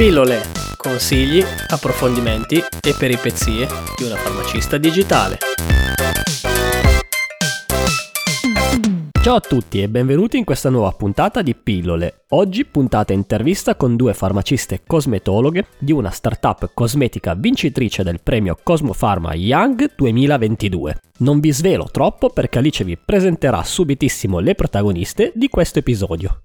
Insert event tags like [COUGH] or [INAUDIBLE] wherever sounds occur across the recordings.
Pillole, consigli, approfondimenti e peripezie di una farmacista digitale. Ciao a tutti e benvenuti in questa nuova puntata di Pillole. Oggi puntata intervista con due farmaciste cosmetologhe di una startup cosmetica vincitrice del premio Cosmofarma Young 2022. Non vi svelo troppo perché Alice vi presenterà subitissimo le protagoniste di questo episodio.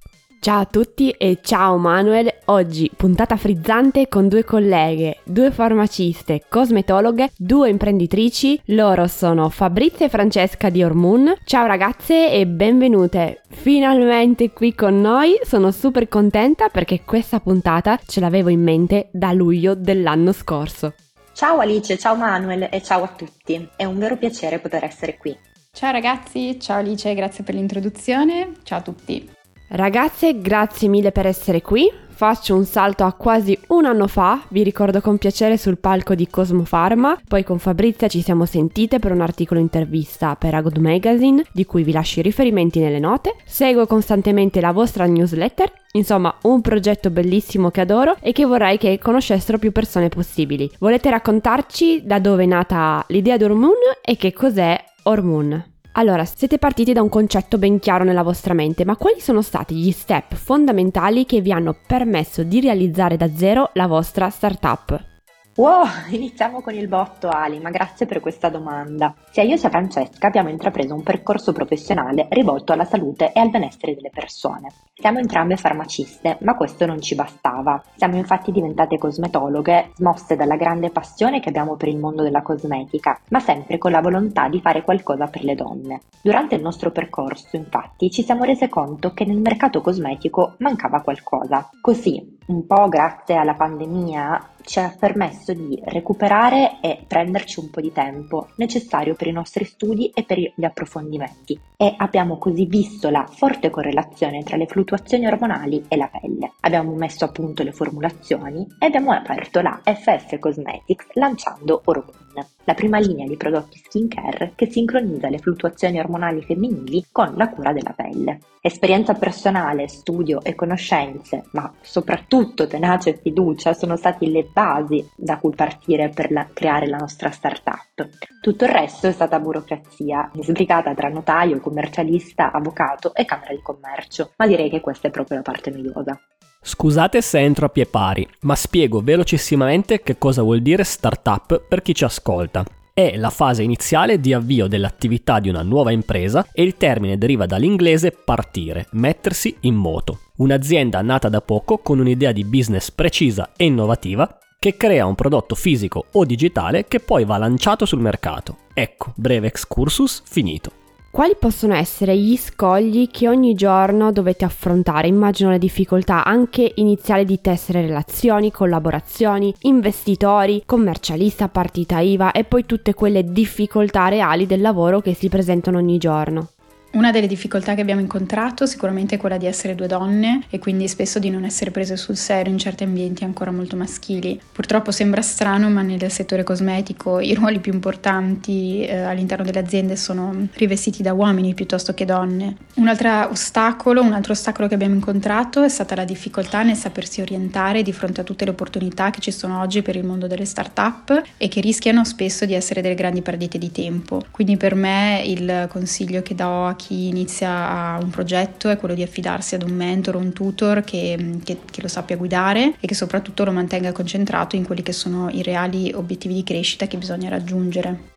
Ciao a tutti e ciao Manuel, oggi puntata frizzante con due colleghe, due farmaciste, cosmetologhe, due imprenditrici, loro sono Fabrizia e Francesca di Ormoon. Ciao ragazze e benvenute finalmente qui con noi, sono super contenta perché questa puntata ce l'avevo in mente da luglio dell'anno scorso. Ciao Alice, ciao Manuel e ciao a tutti, è un vero piacere poter essere qui. Ciao ragazzi, ciao Alice, grazie per l'introduzione, ciao a tutti. Ragazze, grazie mille per essere qui. Faccio un salto a quasi un anno fa, vi ricordo con piacere sul palco di Cosmo Pharma, poi con Fabrizia ci siamo sentite per un articolo intervista per Agod Magazine, di cui vi lascio i riferimenti nelle note. Seguo costantemente la vostra newsletter, insomma un progetto bellissimo che adoro e che vorrei che conoscessero più persone possibili. Volete raccontarci da dove è nata l'idea di Hormoon e che cos'è Hormoon? Allora, siete partiti da un concetto ben chiaro nella vostra mente, ma quali sono stati gli step fondamentali che vi hanno permesso di realizzare da zero la vostra startup? Wow, [LAUGHS] iniziamo con il botto Ali, ma grazie per questa domanda. Sia io sia Francesca abbiamo intrapreso un percorso professionale rivolto alla salute e al benessere delle persone. Siamo entrambe farmaciste, ma questo non ci bastava. Siamo infatti diventate cosmetologhe, smosse dalla grande passione che abbiamo per il mondo della cosmetica, ma sempre con la volontà di fare qualcosa per le donne. Durante il nostro percorso, infatti, ci siamo rese conto che nel mercato cosmetico mancava qualcosa. Così, un po' grazie alla pandemia, ci ha permesso di recuperare e prenderci un po' di tempo necessario per i nostri studi e per gli approfondimenti e abbiamo così visto la forte correlazione tra le fluttuazioni ormonali e la pelle. Abbiamo messo a punto le formulazioni e abbiamo aperto la FF Cosmetics lanciando Oromone, la prima linea di prodotti skincare che sincronizza le fluttuazioni ormonali femminili con la cura della pelle. Esperienza personale, studio e conoscenze, ma soprattutto tenacia e fiducia sono stati le basi da cui partire per la, creare la nostra startup. Tutto il resto è stata burocrazia, sbrigata tra notaio, commercialista, avvocato e camera di commercio, ma direi che questa è proprio la parte noiosa. Scusate se entro a pie pari, ma spiego velocissimamente che cosa vuol dire startup per chi ci ascolta. È la fase iniziale di avvio dell'attività di una nuova impresa e il termine deriva dall'inglese partire, mettersi in moto. Un'azienda nata da poco con un'idea di business precisa e innovativa che crea un prodotto fisico o digitale che poi va lanciato sul mercato. Ecco, breve excursus finito. Quali possono essere gli scogli che ogni giorno dovete affrontare? Immagino le difficoltà anche iniziali di tessere relazioni, collaborazioni, investitori, commercialista, partita IVA e poi tutte quelle difficoltà reali del lavoro che si presentano ogni giorno. Una delle difficoltà che abbiamo incontrato sicuramente è quella di essere due donne e quindi spesso di non essere prese sul serio in certi ambienti ancora molto maschili. Purtroppo sembra strano, ma nel settore cosmetico i ruoli più importanti eh, all'interno delle aziende sono rivestiti da uomini piuttosto che donne. Un altro ostacolo, un altro ostacolo che abbiamo incontrato è stata la difficoltà nel sapersi orientare di fronte a tutte le opportunità che ci sono oggi per il mondo delle start-up e che rischiano spesso di essere delle grandi perdite di tempo. Quindi per me il consiglio che do a chi chi inizia un progetto è quello di affidarsi ad un mentor o un tutor che, che, che lo sappia guidare e che soprattutto lo mantenga concentrato in quelli che sono i reali obiettivi di crescita che bisogna raggiungere.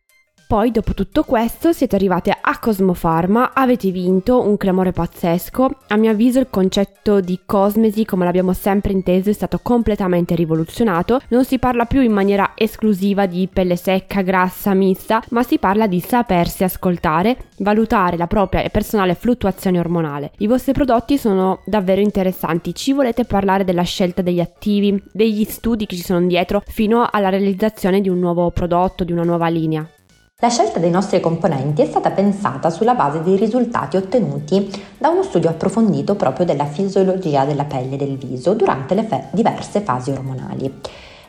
Poi, dopo tutto questo, siete arrivate a Cosmofarma, avete vinto un clamore pazzesco. A mio avviso il concetto di cosmesi, come l'abbiamo sempre inteso, è stato completamente rivoluzionato. Non si parla più in maniera esclusiva di pelle secca, grassa, mista, ma si parla di sapersi ascoltare, valutare la propria e personale fluttuazione ormonale. I vostri prodotti sono davvero interessanti. Ci volete parlare della scelta degli attivi, degli studi che ci sono dietro, fino alla realizzazione di un nuovo prodotto, di una nuova linea? La scelta dei nostri componenti è stata pensata sulla base dei risultati ottenuti da uno studio approfondito proprio della fisiologia della pelle e del viso durante le fe- diverse fasi ormonali.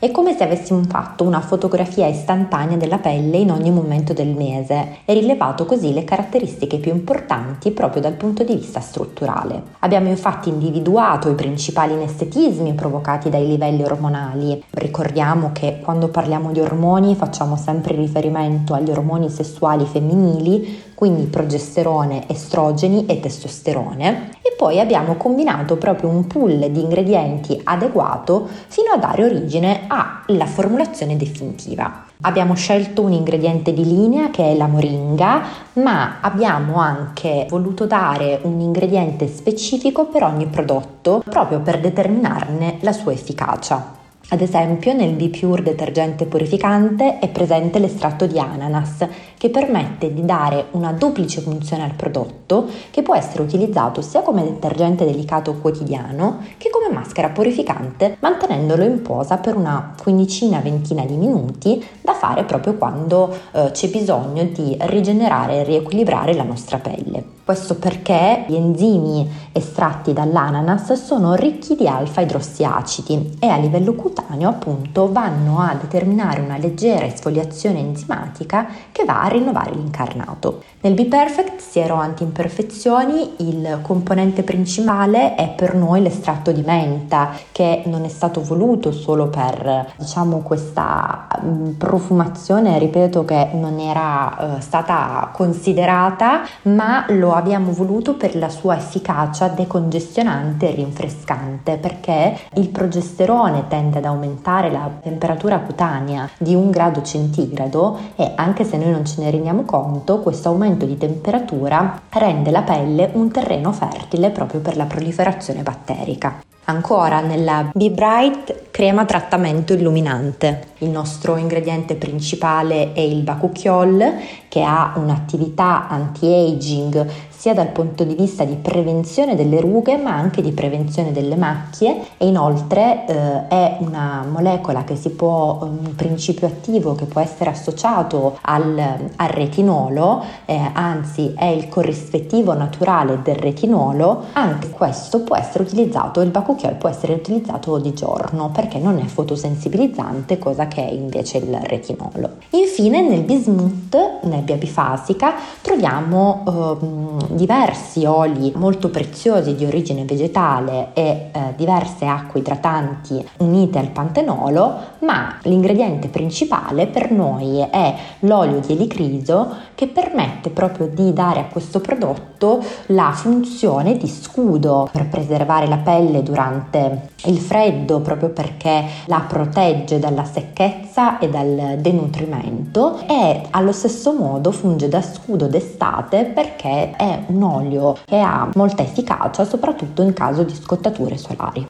È come se avessimo fatto una fotografia istantanea della pelle in ogni momento del mese e rilevato così le caratteristiche più importanti proprio dal punto di vista strutturale. Abbiamo infatti individuato i principali inestetismi provocati dai livelli ormonali. Ricordiamo che quando parliamo di ormoni facciamo sempre riferimento agli ormoni sessuali femminili, quindi progesterone, estrogeni e testosterone e poi abbiamo combinato proprio un pool di ingredienti adeguato fino a dare origine alla formulazione definitiva. Abbiamo scelto un ingrediente di linea che è la moringa, ma abbiamo anche voluto dare un ingrediente specifico per ogni prodotto proprio per determinarne la sua efficacia. Ad esempio nel B-Pure detergente purificante è presente l'estratto di ananas che permette di dare una duplice funzione al prodotto che può essere utilizzato sia come detergente delicato quotidiano che come maschera purificante mantenendolo in posa per una quindicina ventina di minuti da fare proprio quando eh, c'è bisogno di rigenerare e riequilibrare la nostra pelle. Questo perché gli enzimi estratti dall'ananas sono ricchi di alfa-idrossiacidi e a livello cutaneo appunto vanno a determinare una leggera esfoliazione enzimatica che va a rinnovare l'incarnato. Nel Be Perfect Siero Anti-Imperfezioni il componente principale è per noi l'estratto di menta che non è stato voluto solo per diciamo questa mm, profumazione, ripeto che non era eh, stata considerata, ma lo abbiamo voluto per la sua efficacia decongestionante e rinfrescante perché il progesterone tende ad aumentare la temperatura cutanea di un grado centigrado e anche se noi non ce ne rendiamo conto questo aumento di temperatura rende la pelle un terreno fertile proprio per la proliferazione batterica. Ancora nella Be Bright crema trattamento illuminante. Il nostro ingrediente principale è il bakuchiol che ha un'attività anti-aging sia dal punto di vista di prevenzione delle rughe ma anche di prevenzione delle macchie e inoltre eh, è una molecola che si può, un principio attivo che può essere associato al, al retinolo, eh, anzi è il corrispettivo naturale del retinolo, anche questo può essere utilizzato, il bakuchiol può essere utilizzato di giorno perché non è fotosensibilizzante, cosa che è invece il retinolo. Infine nel bismuth, nebbia bifasica, troviamo eh, diversi oli molto preziosi di origine vegetale e eh, diverse acque idratanti unite al pantenolo, ma l'ingrediente principale per noi è l'olio di elicriso che permette proprio di dare a questo prodotto la funzione di scudo per preservare la pelle durante il freddo proprio perché la protegge dalla secchezza e dal denutrimento e allo stesso modo funge da scudo d'estate perché è un olio che ha molta efficacia soprattutto in caso di scottature solari.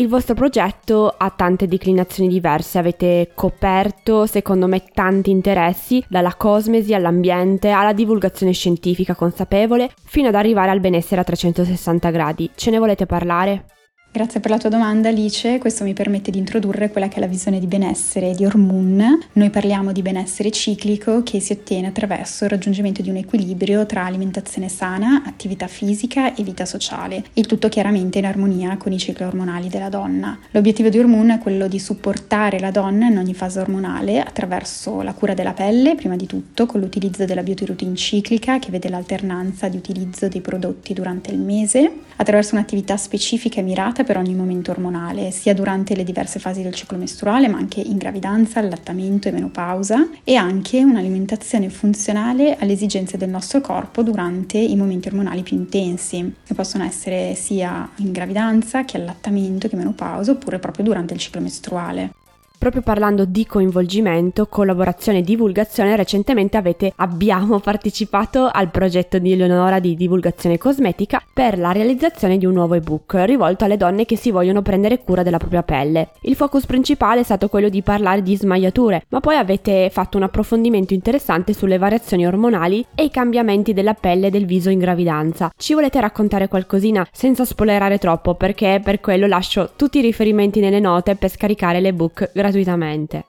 Il vostro progetto ha tante declinazioni diverse, avete coperto secondo me tanti interessi, dalla cosmesi all'ambiente alla divulgazione scientifica consapevole, fino ad arrivare al benessere a 360 gradi. Ce ne volete parlare? Grazie per la tua domanda Alice, questo mi permette di introdurre quella che è la visione di benessere di Hormoon. Noi parliamo di benessere ciclico che si ottiene attraverso il raggiungimento di un equilibrio tra alimentazione sana, attività fisica e vita sociale, il tutto chiaramente in armonia con i cicli ormonali della donna. L'obiettivo di Hormoon è quello di supportare la donna in ogni fase ormonale attraverso la cura della pelle, prima di tutto con l'utilizzo della beauty routine ciclica che vede l'alternanza di utilizzo dei prodotti durante il mese, attraverso un'attività specifica e mirata adatta per ogni momento ormonale, sia durante le diverse fasi del ciclo mestruale, ma anche in gravidanza, allattamento e menopausa, e anche un'alimentazione funzionale alle esigenze del nostro corpo durante i momenti ormonali più intensi, che possono essere sia in gravidanza che allattamento che menopausa, oppure proprio durante il ciclo mestruale. Proprio parlando di coinvolgimento, collaborazione e divulgazione, recentemente avete, abbiamo [LAUGHS] partecipato al progetto di Eleonora di divulgazione cosmetica per la realizzazione di un nuovo ebook rivolto alle donne che si vogliono prendere cura della propria pelle. Il focus principale è stato quello di parlare di smagliature, ma poi avete fatto un approfondimento interessante sulle variazioni ormonali e i cambiamenti della pelle e del viso in gravidanza. Ci volete raccontare qualcosina senza spoilerare troppo perché per quello lascio tutti i riferimenti nelle note per scaricare l'ebook gratuitamente gratuitamente.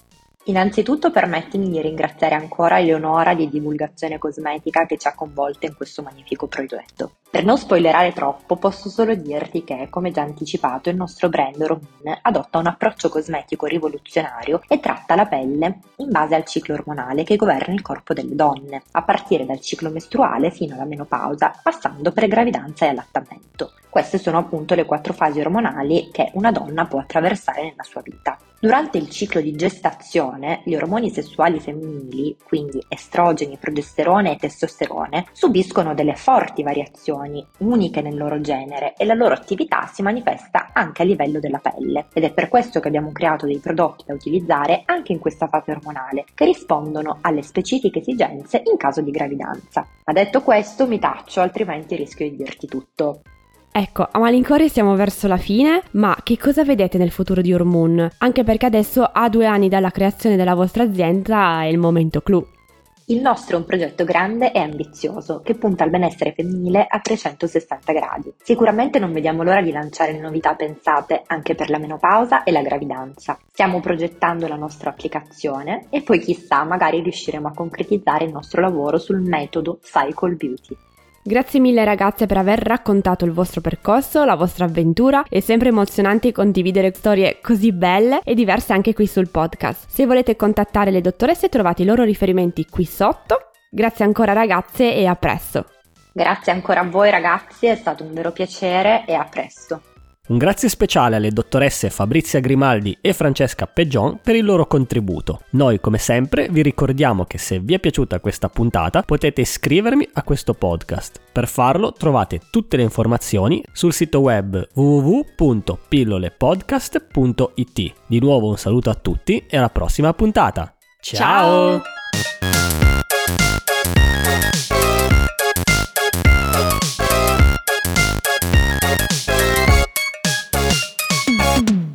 Innanzitutto permettimi di ringraziare ancora Eleonora di Divulgazione Cosmetica che ci ha coinvolto in questo magnifico progetto. Per non spoilerare troppo, posso solo dirti che, come già anticipato, il nostro brand Romin adotta un approccio cosmetico rivoluzionario e tratta la pelle in base al ciclo ormonale che governa il corpo delle donne, a partire dal ciclo mestruale fino alla menopausa, passando per gravidanza e allattamento. Queste sono appunto le quattro fasi ormonali che una donna può attraversare nella sua vita. Durante il ciclo di gestazione, gli ormoni sessuali femminili, quindi estrogeni, progesterone e testosterone, subiscono delle forti variazioni, uniche nel loro genere, e la loro attività si manifesta anche a livello della pelle. Ed è per questo che abbiamo creato dei prodotti da utilizzare anche in questa fase ormonale, che rispondono alle specifiche esigenze in caso di gravidanza. Ma detto questo, mi taccio, altrimenti rischio di dirti tutto. Ecco, a malincuore siamo verso la fine, ma che cosa vedete nel futuro di Hormoon? Anche perché adesso, a due anni dalla creazione della vostra azienda, è il momento clou. Il nostro è un progetto grande e ambizioso che punta al benessere femminile a 360 gradi. Sicuramente non vediamo l'ora di lanciare le novità pensate anche per la menopausa e la gravidanza. Stiamo progettando la nostra applicazione e poi chissà, magari riusciremo a concretizzare il nostro lavoro sul metodo Cycle Beauty. Grazie mille ragazze per aver raccontato il vostro percorso, la vostra avventura. È sempre emozionante condividere storie così belle e diverse anche qui sul podcast. Se volete contattare le dottoresse trovate i loro riferimenti qui sotto. Grazie ancora ragazze e a presto. Grazie ancora a voi ragazzi, è stato un vero piacere e a presto. Un grazie speciale alle dottoresse Fabrizia Grimaldi e Francesca Peggion per il loro contributo. Noi, come sempre, vi ricordiamo che se vi è piaciuta questa puntata potete iscrivervi a questo podcast. Per farlo trovate tutte le informazioni sul sito web www.pillolepodcast.it. Di nuovo un saluto a tutti e alla prossima puntata. Ciao! Ciao.